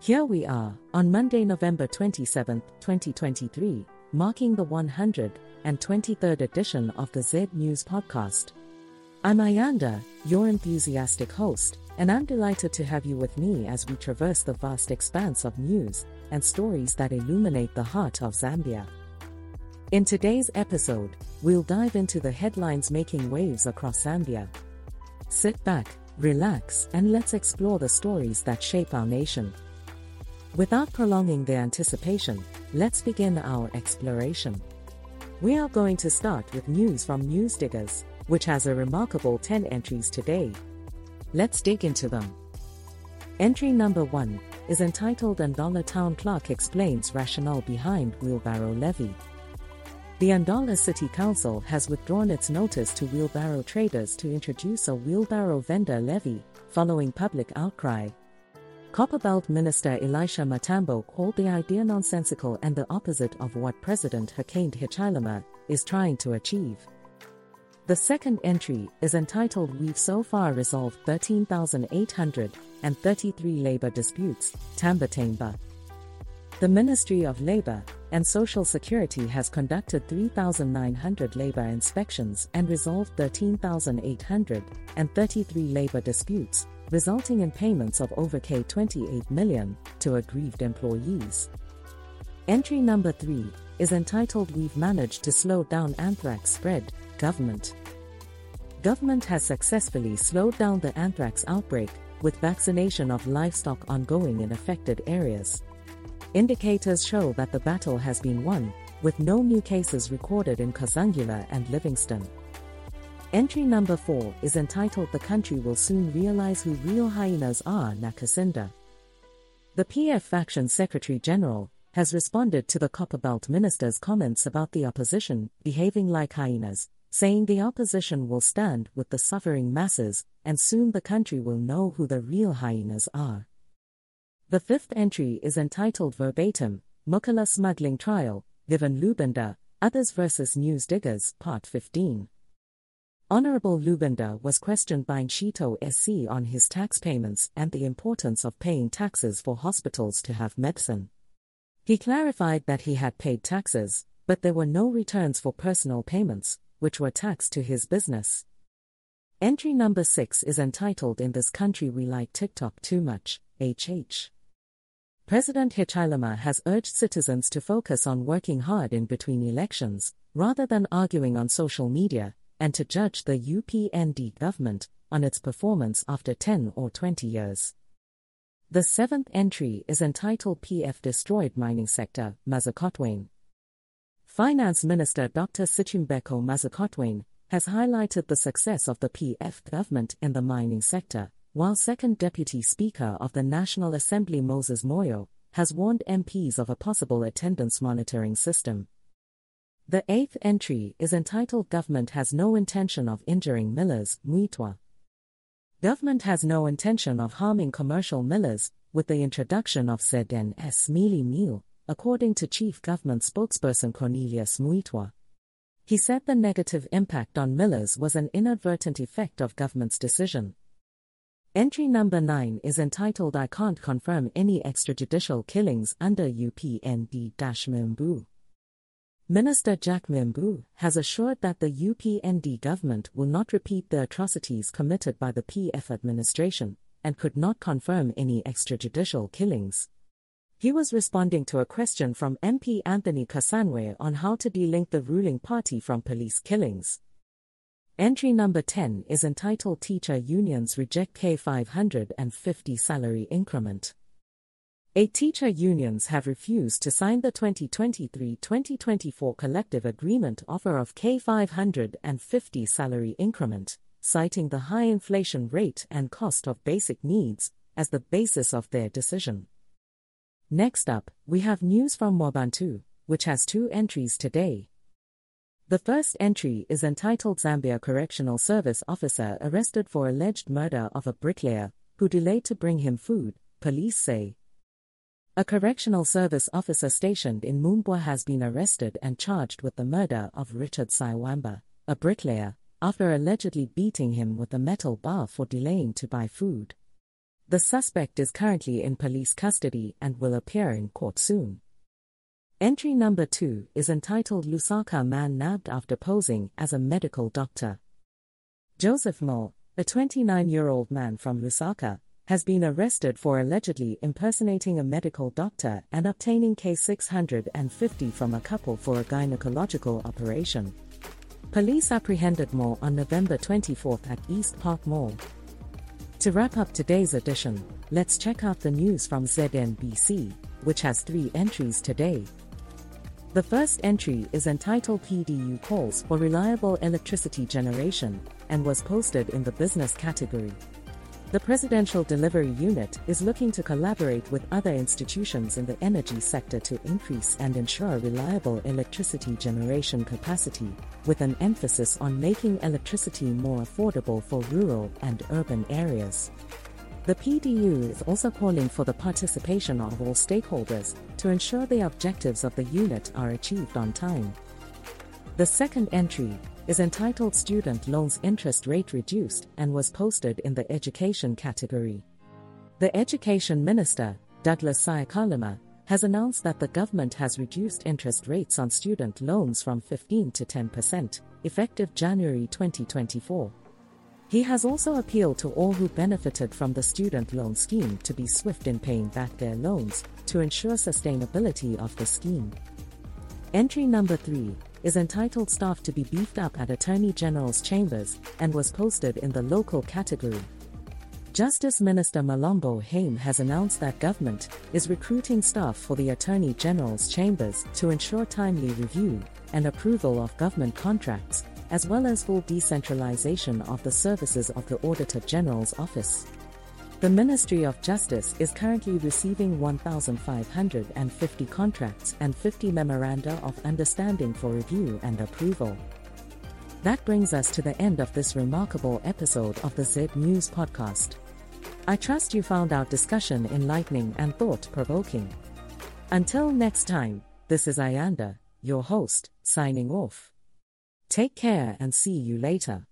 Here we are, on Monday, November 27, 2023, marking the 123rd edition of the Z News Podcast. I'm Ayanda, your enthusiastic host, and I'm delighted to have you with me as we traverse the vast expanse of news and stories that illuminate the heart of Zambia. In today's episode, we'll dive into the headlines making waves across Zambia. Sit back, relax, and let's explore the stories that shape our nation. Without prolonging the anticipation, let's begin our exploration. We are going to start with news from Newsdiggers, which has a remarkable 10 entries today. Let's dig into them. Entry number 1 is entitled Ndola Town Clerk Explains Rationale Behind Wheelbarrow Levy. The Ndola City Council has withdrawn its notice to wheelbarrow traders to introduce a wheelbarrow vendor levy, following public outcry. Copperbelt Minister Elisha Matambo called the idea nonsensical and the opposite of what President Hakainde Hichilema is trying to achieve. The second entry is entitled We've so far resolved 13,833 labor disputes, Tambatamba. The Ministry of Labor and Social Security has conducted 3,900 labor inspections and resolved 13,833 labor disputes, resulting in payments of over K28 million to aggrieved employees. Entry number 3 is entitled We've Managed to Slow Down Anthrax Spread, Government. Government has successfully slowed down the anthrax outbreak, with vaccination of livestock ongoing in affected areas. Indicators show that the battle has been won, with no new cases recorded in Kazungula and Livingstone. Entry number 4 is entitled The Country Will Soon Realize Who Real Hyenas Are Nakacinda. The PF Faction Secretary General has responded to the Copperbelt minister's comments about the opposition behaving like hyenas, saying the opposition will stand with the suffering masses and soon the country will know who the real hyenas are. The fifth entry is entitled Verbatim Mukula Smuggling Trial, Given Lubinda, Others vs. Newsdiggers, Part 15. Honorable Lubinda was questioned by Nchito SC on his tax payments and the importance of paying taxes for hospitals to have medicine. He clarified that he had paid taxes, but there were no returns for personal payments, which were taxed to his business. Entry number 6 is entitled In This Country We Like TikTok Too Much, HH. President Hichilema has urged citizens to focus on working hard in between elections, rather than arguing on social media, and to judge the UPND government on its performance after 10 or 20 years. The seventh entry is entitled PF Destroyed Mining Sector, Musokotwane. Finance Minister Dr. Situmbeko Musokotwane has highlighted the success of the PF government in the mining sector, while Second Deputy Speaker of the National Assembly Moses Moyo has warned MPs of a possible attendance monitoring system. The eighth entry is entitled Government has no intention of injuring millers, Mweetwa. Government has no intention of harming commercial millers, with the introduction of ZNS Mealie Meal, according to Chief Government spokesperson Cornelius Mweetwa. He said the negative impact on millers was an inadvertent effect of government's decision. Entry number 9 is entitled I Can't Confirm Any Extrajudicial Killings under UPND Mwiimbu. Minister Jack Mwiimbu has assured that the UPND government will not repeat the atrocities committed by the PF administration and could not confirm any extrajudicial killings. He was responding to a question from MP Anthony Kasandwe on how to delink the ruling party from police killings. Entry number 10 is entitled Teacher Unions Reject K550 Salary Increment. Eight teacher unions have refused to sign the 2023 2024 collective agreement offer of K550 salary increment, citing the high inflation rate and cost of basic needs as the basis of their decision. Next up, we have news from Mwebantu, which has two entries today. The first entry is entitled Zambia Correctional Service Officer arrested for alleged murder of a bricklayer who delayed to bring him food, police say. A correctional service officer stationed in Mumbwa has been arrested and charged with the murder of Richard Saiwamba, a bricklayer, after allegedly beating him with a metal bar for delaying to buy food. The suspect is currently in police custody and will appear in court soon. Entry number 2 is entitled Lusaka Man Nabbed After Posing as a Medical Doctor. Joseph Mo, a 29 year old man from Lusaka, has been arrested for allegedly impersonating a medical doctor and obtaining K650 from a couple for a gynecological operation. Police apprehended Mo on November 24 at East Park Mall. To wrap up today's edition, let's check out the news from ZNBC, which has three entries today. The first entry is entitled PDU Calls for Reliable Electricity Generation and was posted in the business category. The Presidential Delivery Unit is looking to collaborate with other institutions in the energy sector to increase and ensure reliable electricity generation capacity, with an emphasis on making electricity more affordable for rural and urban areas. The PDU is also calling for the participation of all stakeholders to ensure the objectives of the unit are achieved on time. The second entry is entitled Student Loans Interest Rate Reduced and was posted in the Education category. The Education Minister, Douglas Syakalima, has announced that the government has reduced interest rates on student loans from 15 to 10%, effective January 2024. He has also appealed to all who benefited from the student loan scheme to be swift in paying back their loans to ensure sustainability of the scheme. Entry number 3 is entitled Staff to be Beefed Up at Attorney General's Chambers and was posted in the local category. Justice Minister Mulambo Haimbe has announced that government is recruiting staff for the Attorney General's chambers to ensure timely review and approval of government contracts, as well as full decentralization of the services of the Auditor General's office. The Ministry of Justice is currently receiving 1,550 contracts and 50 memoranda of understanding for review and approval. That brings us to the end of this remarkable episode of the Z News podcast. I trust you found our discussion enlightening and thought provoking. Until next time, this is Ayanda, your host, signing off. Take care and see you later.